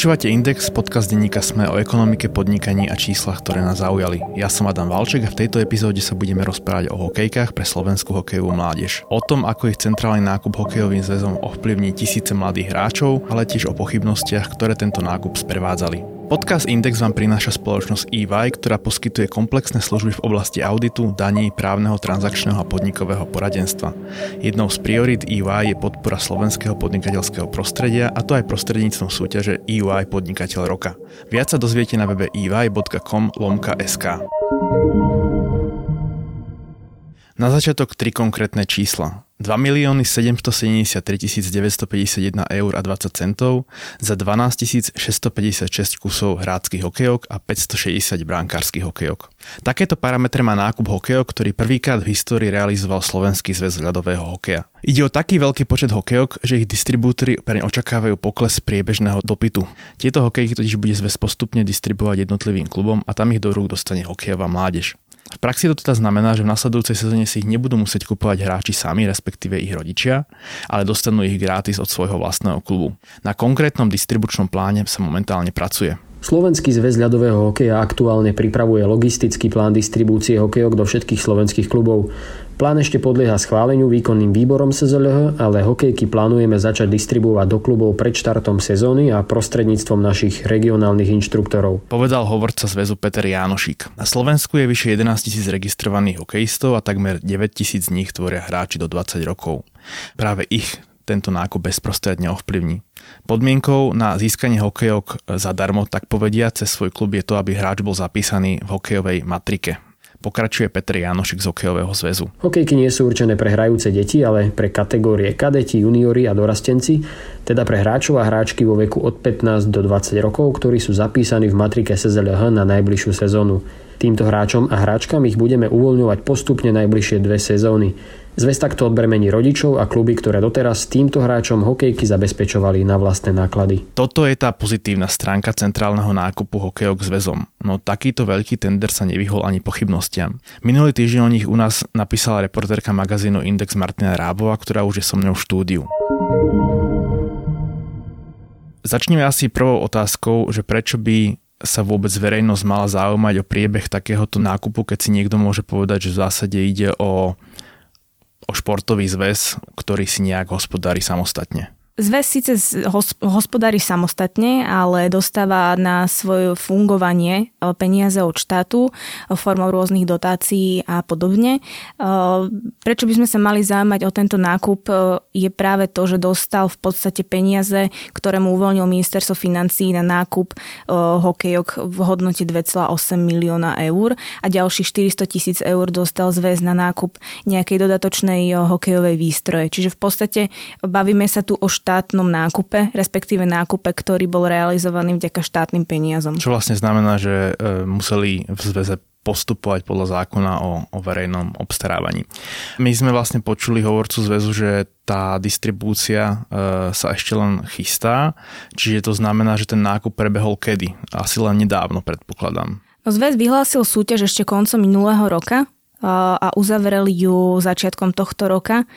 Počúvate Index, podcast denníka Sme o ekonomike, podnikaní a číslach, ktoré nás zaujali. Ja som Adam Valček a v tejto epizóde sa budeme rozprávať o hokejkách pre slovenskú hokejovú mládež. O tom, ako ich centrálny nákup hokejovým zväzom ovplyvní tisíce mladých hráčov, ale tiež o pochybnostiach, ktoré tento nákup sprevádzali. Podcast Index vám prináša spoločnosť EY, ktorá poskytuje komplexné služby v oblasti auditu, daní, právneho, transakčného a podnikového poradenstva. Jednou z priorit EY je podpora slovenského podnikateľského prostredia a to aj prostredníctvom súťaže EY Podnikateľ roka. Viac sa dozviete na webe ey.com lomka SK. Na začiatok tri konkrétne čísla. 2 milióny 773 951 eur a 20 centov za 12 656 kusov hráckých hokejok a 560 brankárskych hokejok. Takéto parametre má nákup hokejok, ktorý prvýkrát v histórii realizoval Slovenský zväz ľadového hokeja. Ide o taký veľký počet hokejok, že ich distribútory pre očakávajú pokles priebežného dopytu. Tieto hokejky totiž bude zväz postupne distribuovať jednotlivým klubom a tam ich do rúk dostane hokejová mládež. V praxi to teda znamená, že v nasledujúcej sezóne si ich nebudú musieť kupovať hráči sami, respektíve ich rodičia, ale dostanú ich gratis od svojho vlastného klubu. Na konkrétnom distribučnom pláne sa momentálne pracuje. Slovenský zväz ľadového hokeja aktuálne pripravuje logistický plán distribúcie hokejok do všetkých slovenských klubov. Plán ešte podlieha schváleniu výkonným výborom SZLH, ale hokejky plánujeme začať distribuovať do klubov pred štartom sezóny a prostredníctvom našich regionálnych inštruktorov. Povedal hovorca zväzu Peter Jánošík. Na Slovensku je vyše 11 tisíc registrovaných hokejistov a takmer 9 tisíc z nich tvoria hráči do 20 rokov. Práve ich tento nákup bezprostredne ovplyvní. Podmienkou na získanie hokejok zadarmo, tak povedia, cez svoj klub je to, aby hráč bol zapísaný v hokejovej matrike. Pokračuje Petr Janošik z Hokejového zväzu. Hokejky nie sú určené pre hrajúce deti, ale pre kategórie kadeti, juniori a dorastenci, teda pre hráčov a hráčky vo veku od 15 do 20 rokov, ktorí sú zapísaní v matrike SZLH na najbližšiu sezónu. Týmto hráčom a hráčkam ich budeme uvoľňovať postupne najbližšie dve sezóny. Zväz takto odbremení rodičov a kluby, ktoré doteraz s týmto hráčom hokejky zabezpečovali na vlastné náklady. Toto je tá pozitívna stránka centrálneho nákupu hokejok zväzom. No takýto veľký tender sa nevyhol ani pochybnostiam. Minulý týždeň o nich u nás napísala reportérka magazínu Index Martina Rábova, ktorá už je so mnou v štúdiu. Začneme asi prvou otázkou, že prečo by sa vôbec verejnosť mala zaujímať o priebeh takéhoto nákupu, keď si niekto môže povedať, že v zásade ide o o športový zväz, ktorý si nejak hospodári samostatne. Zväz síce hospodári samostatne, ale dostáva na svoje fungovanie e, peniaze od štátu e, formou rôznych dotácií a podobne. E, prečo by sme sa mali zaujímať o tento nákup je práve to, že dostal v podstate peniaze, ktoré mu uvoľnil ministerstvo financí na nákup hokejok v hodnote 2,8 milióna eur a ďalších 400 tisíc eur dostal zväz na nákup nejakej dodatočnej hokejovej výstroje. Čiže v podstate bavíme sa tu o štátu štátnom nákupe, respektíve nákupe, ktorý bol realizovaný vďaka štátnym peniazom. Čo vlastne znamená, že e, museli v zväze postupovať podľa zákona o, o verejnom obstarávaní. My sme vlastne počuli hovorcu zväzu, že tá distribúcia e, sa ešte len chystá, čiže to znamená, že ten nákup prebehol kedy? Asi len nedávno, predpokladám. No, zväz vyhlásil súťaž ešte koncom minulého roka a uzavreli ju začiatkom tohto roka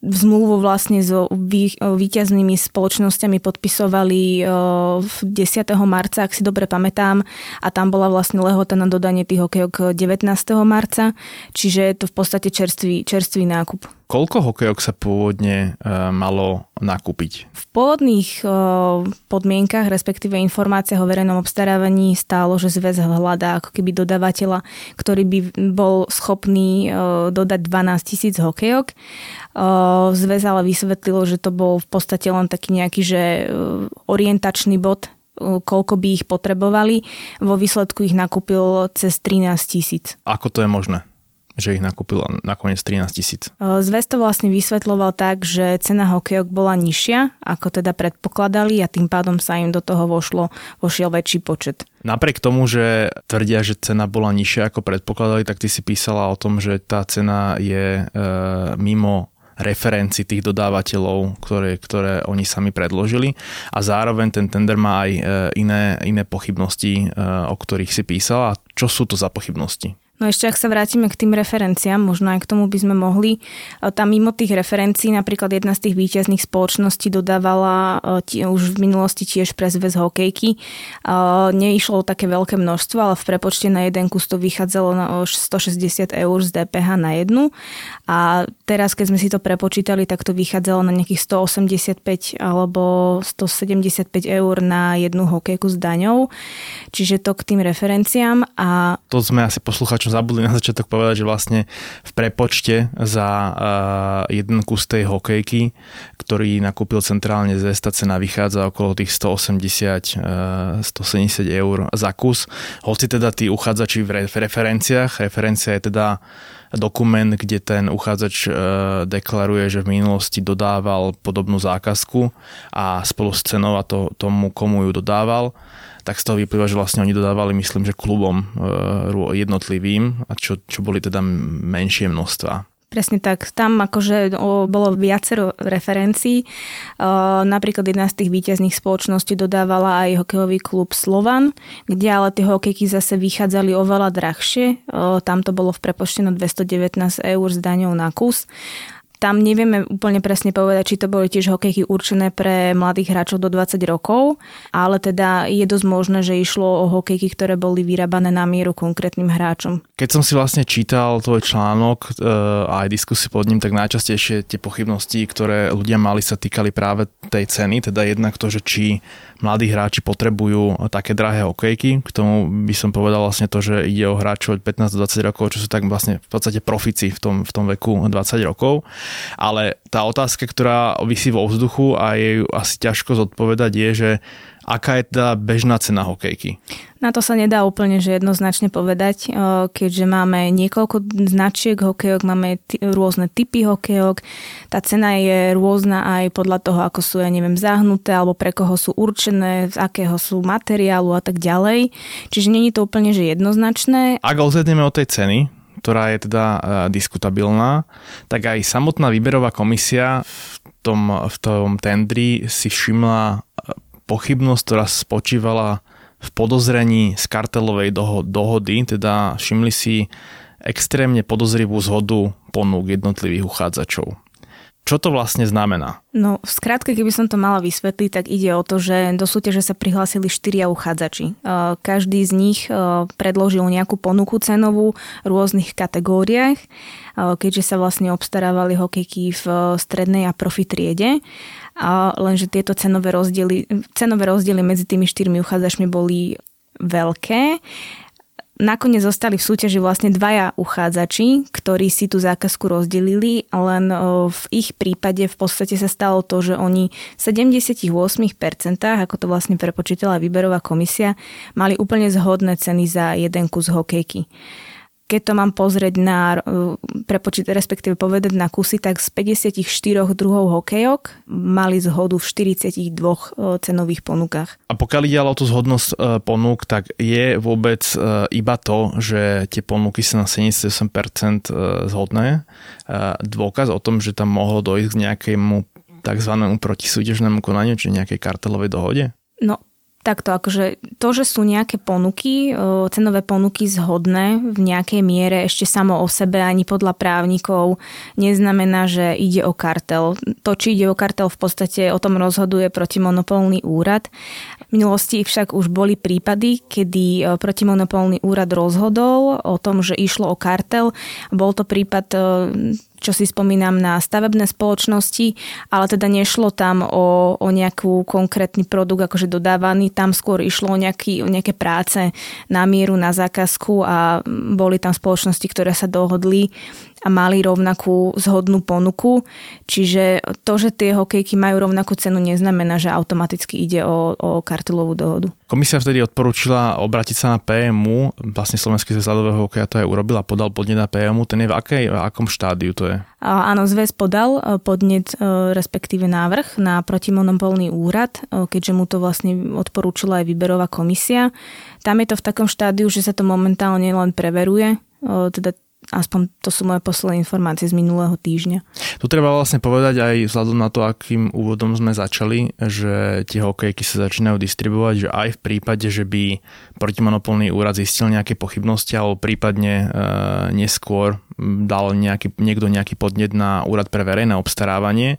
zmluvu vlastne so výťaznými spoločnosťami podpisovali 10. marca, ak si dobre pamätám, a tam bola vlastne lehota na dodanie tých hokejok 19. marca, čiže je to v podstate čerstvý, čerstvý nákup. Koľko hokejok sa pôvodne e, malo nakúpiť? V pôvodných e, podmienkach, respektíve informáciách o verejnom obstarávaní stálo, že zväz hľadá ako keby dodávateľa, ktorý by bol schopný e, dodať 12 tisíc hokejok. Zväz ale vysvetlilo, že to bol v podstate len taký nejaký že orientačný bod koľko by ich potrebovali. Vo výsledku ich nakúpil cez 13 tisíc. Ako to je možné? Že ich nakúpil nakoniec 13 tisíc. Zväz to vlastne vysvetloval tak, že cena hokejok bola nižšia, ako teda predpokladali a tým pádom sa im do toho vošlo, vošiel väčší počet. Napriek tomu, že tvrdia, že cena bola nižšia ako predpokladali, tak ty si písala o tom, že tá cena je e, mimo referenci tých dodávateľov, ktoré, ktoré oni sami predložili a zároveň ten tender má aj e, iné, iné pochybnosti, e, o ktorých si písala. Čo sú to za pochybnosti? No ešte ak sa vrátime k tým referenciám, možno aj k tomu by sme mohli. Tam mimo tých referencií napríklad jedna z tých výťazných spoločností dodávala tie, už v minulosti tiež pre zväz hokejky. Neišlo o také veľké množstvo, ale v prepočte na jeden kus to vychádzalo na 160 eur z DPH na jednu. A teraz, keď sme si to prepočítali, tak to vychádzalo na nejakých 185 alebo 175 eur na jednu hokejku s daňou. Čiže to k tým referenciám. A... To sme asi posluchačom zabudli na začiatok povedať, že vlastne v prepočte za uh, jeden kus tej hokejky, ktorý nakúpil centrálne z tá cena vychádza okolo tých 180, uh, 170 eur za kus. Hoci teda tí uchádzači v referenciách, referencia je teda dokument, kde ten uchádzač e, deklaruje, že v minulosti dodával podobnú zákazku a spolu s cenou a to, tomu, komu ju dodával, tak z toho vyplýva, že vlastne oni dodávali, myslím, že klubom e, jednotlivým, a čo, čo boli teda menšie množstva. Presne tak. Tam akože bolo viacero referencií. Napríklad jedna z tých výťazných spoločností dodávala aj hokejový klub Slovan, kde ale tie hokejky zase vychádzali oveľa drahšie. Tam to bolo v prepočte na 219 eur s daňou na kus. Tam nevieme úplne presne povedať, či to boli tiež hokejky určené pre mladých hráčov do 20 rokov, ale teda je dosť možné, že išlo o hokejky, ktoré boli vyrábané na mieru konkrétnym hráčom. Keď som si vlastne čítal tvoj článok e, a aj diskusi pod ním, tak najčastejšie tie pochybnosti, ktoré ľudia mali, sa týkali práve tej ceny, teda jednak to, že či mladí hráči potrebujú také drahé hokejky. K tomu by som povedal vlastne to, že ide o hráčov od 15 do 20 rokov, čo sú tak vlastne v podstate profici v tom, v tom veku 20 rokov. Ale tá otázka, ktorá vysí vo vzduchu a je asi ťažko zodpovedať, je, že aká je teda bežná cena hokejky? Na to sa nedá úplne že jednoznačne povedať, keďže máme niekoľko značiek hokejok, máme t- rôzne typy hokejok. Tá cena je rôzna aj podľa toho, ako sú, ja neviem, zahnuté, alebo pre koho sú určené, z akého sú materiálu a tak ďalej. Čiže není to úplne že jednoznačné. Ak ozvedneme o tej ceny, ktorá je teda uh, diskutabilná, tak aj samotná výberová komisia v tom, v tom tendri si všimla e, pochybnosť, ktorá spočívala v podozrení z kartelovej doho- dohody, teda všimli si extrémne podozrivú zhodu ponúk jednotlivých uchádzačov. Čo to vlastne znamená? No, v skratke, keby som to mala vysvetliť, tak ide o to, že do súťaže sa prihlásili štyria uchádzači. E, každý z nich e, predložil nejakú ponuku cenovú v rôznych kategóriách, e, keďže sa vlastne obstarávali hokejky v strednej a profi triede. Lenže tieto cenové rozdiely, cenové rozdiely medzi tými štyrmi uchádzačmi boli veľké Nakoniec zostali v súťaži vlastne dvaja uchádzači, ktorí si tú zákazku rozdelili, len v ich prípade v podstate sa stalo to, že oni v 78%, ako to vlastne prepočítala výberová komisia, mali úplne zhodné ceny za jeden kus hokejky keď to mám pozrieť na, e, prepočiť, respektíve povedať na kusy, tak z 54 druhov hokejok mali zhodu v 42 e, cenových ponukách. A pokiaľ ide o tú zhodnosť e, ponúk, tak je vôbec iba to, že tie ponuky sú na 78% zhodné, dôkaz o tom, že tam mohlo dojsť k nejakému tzv. protisúdežnému konaniu, či nejakej kartelovej dohode? No, Takto, akože to, že sú nejaké ponuky, cenové ponuky zhodné v nejakej miere ešte samo o sebe ani podľa právnikov neznamená, že ide o kartel. To, či ide o kartel, v podstate o tom rozhoduje protimonopolný úrad. V minulosti však už boli prípady, kedy protimonopolný úrad rozhodol o tom, že išlo o kartel. Bol to prípad čo si spomínam na stavebné spoločnosti, ale teda nešlo tam o, o nejakú konkrétny produkt akože dodávaný, tam skôr išlo o, nejaký, o nejaké práce na mieru, na zákazku a boli tam spoločnosti, ktoré sa dohodli a mali rovnakú zhodnú ponuku. Čiže to, že tie hokejky majú rovnakú cenu, neznamená, že automaticky ide o, o kartelovú dohodu. Komisia vtedy odporúčila obratiť sa na PMU, vlastne Slovenský zväz ľadového hokeja to aj urobil a podal podnet na PMU. Ten je v, akej, v akom štádiu to je? A, áno, zväz podal e, podnet, e, respektíve návrh na protimonopolný úrad, e, keďže mu to vlastne odporúčila aj výberová komisia. Tam je to v takom štádiu, že sa to momentálne len preveruje, teda aspoň to sú moje posledné informácie z minulého týždňa. Tu treba vlastne povedať aj vzhľadom na to, akým úvodom sme začali, že tie hokejky sa začínajú distribuovať, že aj v prípade, že by protimonopolný úrad zistil nejaké pochybnosti alebo prípadne e, neskôr dal nejaký, niekto nejaký podnet na úrad pre verejné obstarávanie,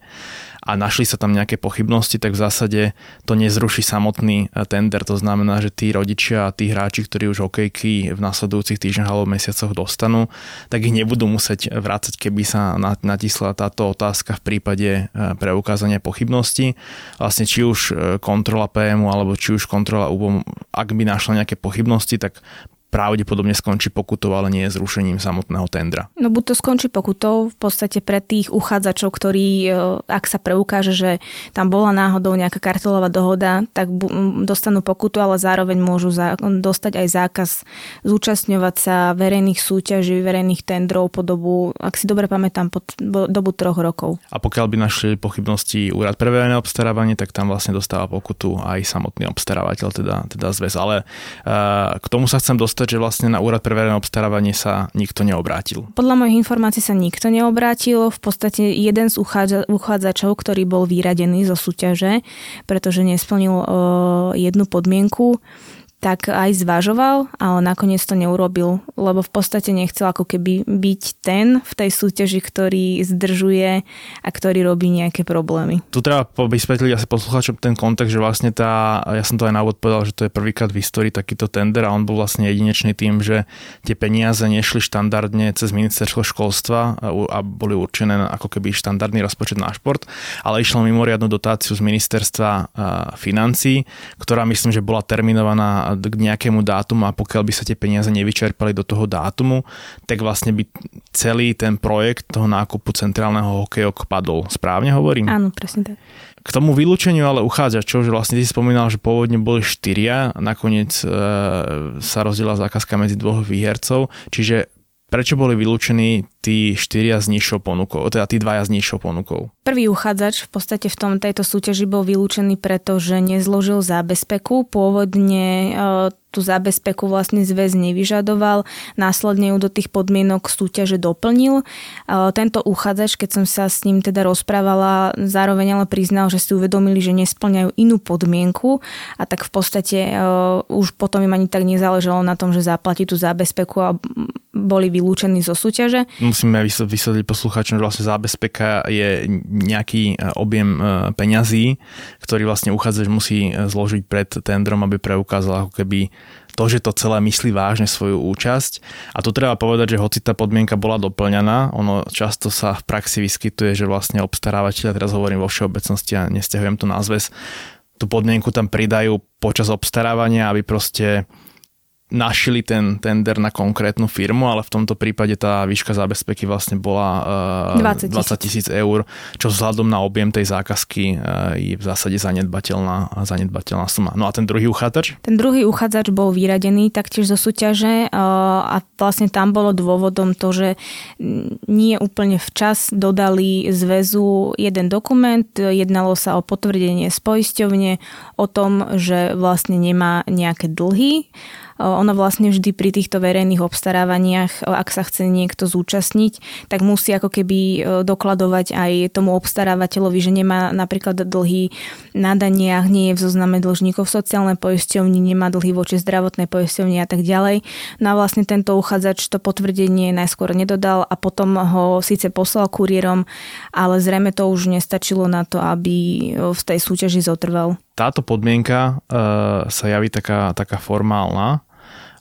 a našli sa tam nejaké pochybnosti, tak v zásade to nezruší samotný e, tender. To znamená, že tí rodičia a tí hráči, ktorí už hokejky v nasledujúcich týždňoch alebo mesiacoch dostanú, tak ich nebudú musieť vrácať, keby sa natisla táto otázka v prípade e, preukázania pochybnosti. Vlastne či už e, kontrola PMU alebo či už kontrola UBOM, ak by našla nejaké pochybnosti, tak pravdepodobne skončí pokutou, ale nie zrušením samotného tendra. No buď to skončí pokutou v podstate pre tých uchádzačov, ktorí, e, ak sa preukáže, že tam bola náhodou nejaká kartelová dohoda, tak dostanú pokutu, ale zároveň môžu dostať aj zákaz zúčastňovať sa verejných súťaží, verejných tendrov po dobu, ak si dobre pamätám, po dobu troch rokov. A pokiaľ by našli pochybnosti úrad pre verejné obstarávanie, tak tam vlastne dostáva pokutu aj samotný obstarávateľ, teda, teda zväz. Ale uh, k tomu sa chcem dostať dostať, že vlastne na úrad pre verejné obstarávanie sa nikto neobrátil. Podľa mojich informácií sa nikto neobrátil. V podstate jeden z uchádzačov, ktorý bol vyradený zo súťaže, pretože nesplnil uh, jednu podmienku, tak aj zvažoval, ale nakoniec to neurobil, lebo v podstate nechcel ako keby byť ten v tej súťaži, ktorý zdržuje a ktorý robí nejaké problémy. Tu treba vysvetliť asi poslucháčom ten kontext, že vlastne tá, ja som to aj na úvod povedal, že to je prvýkrát v histórii takýto tender a on bol vlastne jedinečný tým, že tie peniaze nešli štandardne cez ministerstvo školstva a boli určené ako keby štandardný rozpočet na šport, ale išlo mimoriadnu dotáciu z ministerstva financí, ktorá myslím, že bola terminovaná k nejakému dátumu a pokiaľ by sa tie peniaze nevyčerpali do toho dátumu, tak vlastne by celý ten projekt toho nákupu centrálneho hokejok padol. Správne hovorím? Áno, presne tak. K tomu vylúčeniu ale uchádzačov, že vlastne ty si spomínal, že pôvodne boli štyria, nakoniec e, sa rozdiela zákazka medzi dvoch výhercov, čiže prečo boli vylúčení tí štyria s nižšou ponukou, teda tí dvaja s nižšou ponukou. Prvý uchádzač v podstate v tom, tejto súťaži bol vylúčený preto, že nezložil zábezpeku. Pôvodne e, tú zábezpeku vlastne zväz nevyžadoval, následne ju do tých podmienok súťaže doplnil. E, tento uchádzač, keď som sa s ním teda rozprávala, zároveň ale priznal, že si uvedomili, že nesplňajú inú podmienku a tak v podstate e, už potom im ani tak nezáležalo na tom, že zaplatí tú zábezpeku a boli vylúčení zo súťaže musíme vysvetliť poslucháčom, že vlastne zábezpeka je nejaký e, objem e, peňazí, ktorý vlastne uchádzač musí e, zložiť pred tendrom, aby preukázal ako keby to, že to celé myslí vážne svoju účasť. A tu treba povedať, že hoci tá podmienka bola doplňaná, ono často sa v praxi vyskytuje, že vlastne obstarávateľia, teraz hovorím vo všeobecnosti a nestiahujem to na zväz, tú podmienku tam pridajú počas obstarávania, aby proste našili ten tender na konkrétnu firmu, ale v tomto prípade tá výška zábezpeky vlastne bola uh, 20 tisíc eur, čo vzhľadom na objem tej zákazky uh, je v zásade zanedbateľná, zanedbateľná suma. No a ten druhý uchádzač? Ten druhý uchádzač bol vyradený taktiež zo súťaže uh, a vlastne tam bolo dôvodom to, že nie úplne včas dodali zväzu jeden dokument, jednalo sa o potvrdenie z poisťovne o tom, že vlastne nemá nejaké dlhy ono vlastne vždy pri týchto verejných obstarávaniach, ak sa chce niekto zúčastniť, tak musí ako keby dokladovať aj tomu obstarávateľovi, že nemá napríklad dlhy na daniach, nie je v zozname dlžníkov sociálnej poisťovni, nemá dlhy voči zdravotnej poisťovni a tak ďalej. No a vlastne tento uchádzač to potvrdenie najskôr nedodal a potom ho síce poslal kuriérom, ale zrejme to už nestačilo na to, aby v tej súťaži zotrval. Táto podmienka e, sa javí taká, taká formálna,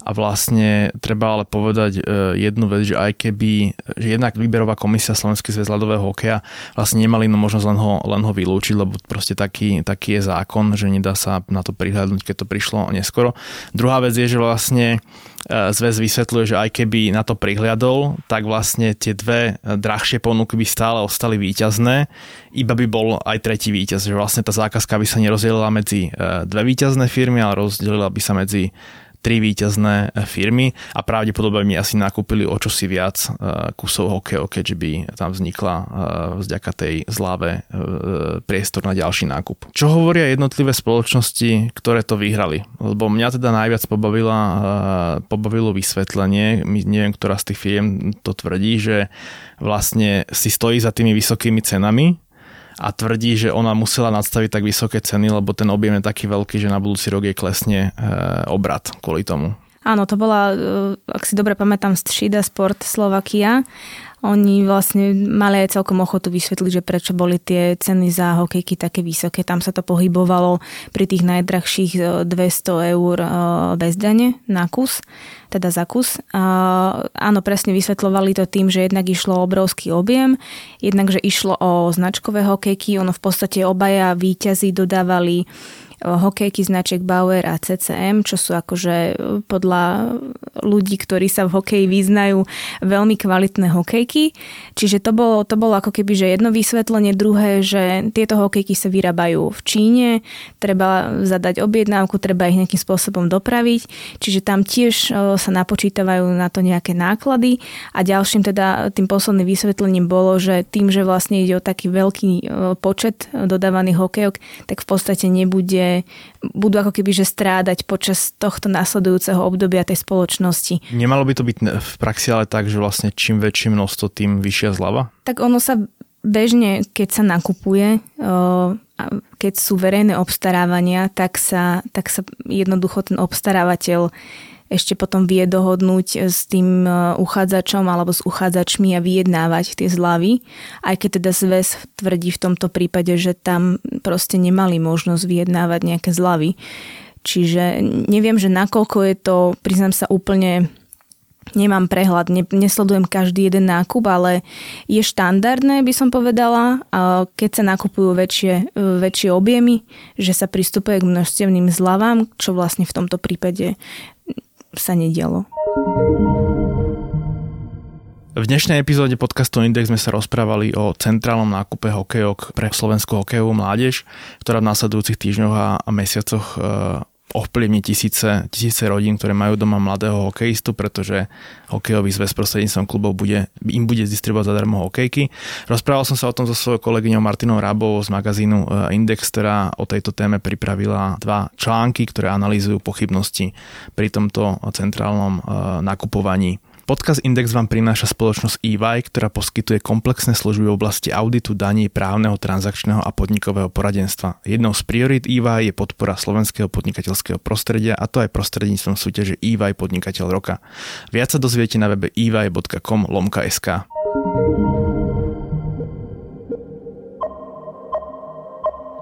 a vlastne treba ale povedať e, jednu vec, že aj keby, že jednak výberová komisia Slovenský zväz ľadového hokeja vlastne nemali no možnosť len ho, len ho vylúčiť, lebo proste taký, taký je zákon, že nedá sa na to prihľadnúť, keď to prišlo neskoro. Druhá vec je, že vlastne e, zväz vysvetľuje, že aj keby na to prihliadol, tak vlastne tie dve drahšie ponuky by stále ostali výťazné, iba by bol aj tretí výťaz, že vlastne tá zákazka by sa nerozdelila medzi e, dve výťazné firmy, ale rozdelila by sa medzi tri víťazné firmy a pravdepodobne mi asi nakúpili o čosi viac kusov hokejov, keďže by tam vznikla vďaka tej zláve priestor na ďalší nákup. Čo hovoria jednotlivé spoločnosti, ktoré to vyhrali? Lebo mňa teda najviac pobavila, pobavilo vysvetlenie, neviem, ktorá z tých firiem to tvrdí, že vlastne si stojí za tými vysokými cenami, a tvrdí, že ona musela nadstaviť tak vysoké ceny, lebo ten objem je taký veľký, že na budúci rok jej klesne e, obrad kvôli tomu. Áno, to bola, e, ak si dobre pamätám, Střída Sport Slovakia oni vlastne mali aj celkom ochotu vysvetliť, že prečo boli tie ceny za hokejky také vysoké. Tam sa to pohybovalo pri tých najdrahších 200 e, eur e, bez dane na kus, teda za kus. Áno, presne vysvetľovali to tým, že jednak išlo o obrovský objem, jednak, že išlo o značkové hokejky. Ono v podstate obaja výťazí dodávali hokejky značiek Bauer a CCM, čo sú akože e, podľa ľudí, ktorí sa v hokeji vyznajú, veľmi kvalitné hokejky. Čiže to bolo, to bolo ako keby, že jedno vysvetlenie, druhé, že tieto hokejky sa vyrábajú v Číne, treba zadať objednávku, treba ich nejakým spôsobom dopraviť, čiže tam tiež e, sa napočítavajú na to nejaké náklady a ďalším teda tým posledným vysvetlením bolo, že tým, že vlastne ide o taký veľký počet dodávaných hokejok, tak v podstate nebude budú ako keby že strádať počas tohto následujúceho obdobia tej spoločnosti. Nemalo by to byť v praxi ale tak, že vlastne čím väčšie množstvo, tým vyššia zľava? Tak ono sa bežne, keď sa nakupuje, keď sú verejné obstarávania, tak sa, tak sa jednoducho ten obstarávateľ ešte potom vie dohodnúť s tým e, uchádzačom alebo s uchádzačmi a vyjednávať tie zľavy. Aj keď teda zväz tvrdí v tomto prípade, že tam proste nemali možnosť vyjednávať nejaké zľavy. Čiže neviem, že nakoľko je to, priznám sa úplne nemám prehľad, ne, nesledujem každý jeden nákup, ale je štandardné, by som povedala, keď sa nakupujú väčšie, e, väčšie objemy, že sa pristupuje k množstevným zľavám, čo vlastne v tomto prípade sa nedialo. V dnešnej epizóde podcastu Index sme sa rozprávali o centrálnom nákupe hokejok pre slovenskú hokejovú mládež, ktorá v následujúcich týždňoch a mesiacoch e, ovplyvní tisíce, tisíce rodín, ktoré majú doma mladého hokejistu, pretože hokejový zväz prostredníctvom klubov bude, im bude distribuovať zadarmo hokejky. Rozprával som sa o tom so svojou kolegyňou Martinou Rábovou z magazínu eh, Index, ktorá o tejto téme pripravila dva články, ktoré analýzujú pochybnosti pri tomto centrálnom eh, nakupovaní Podcast Index vám prináša spoločnosť EY, ktorá poskytuje komplexné služby v oblasti auditu, daní, právneho, transakčného a podnikového poradenstva. Jednou z priorit EY je podpora slovenského podnikateľského prostredia a to aj prostredníctvom súťaže EY Podnikateľ roka. Viac sa dozviete na webe ey.com lomka.sk.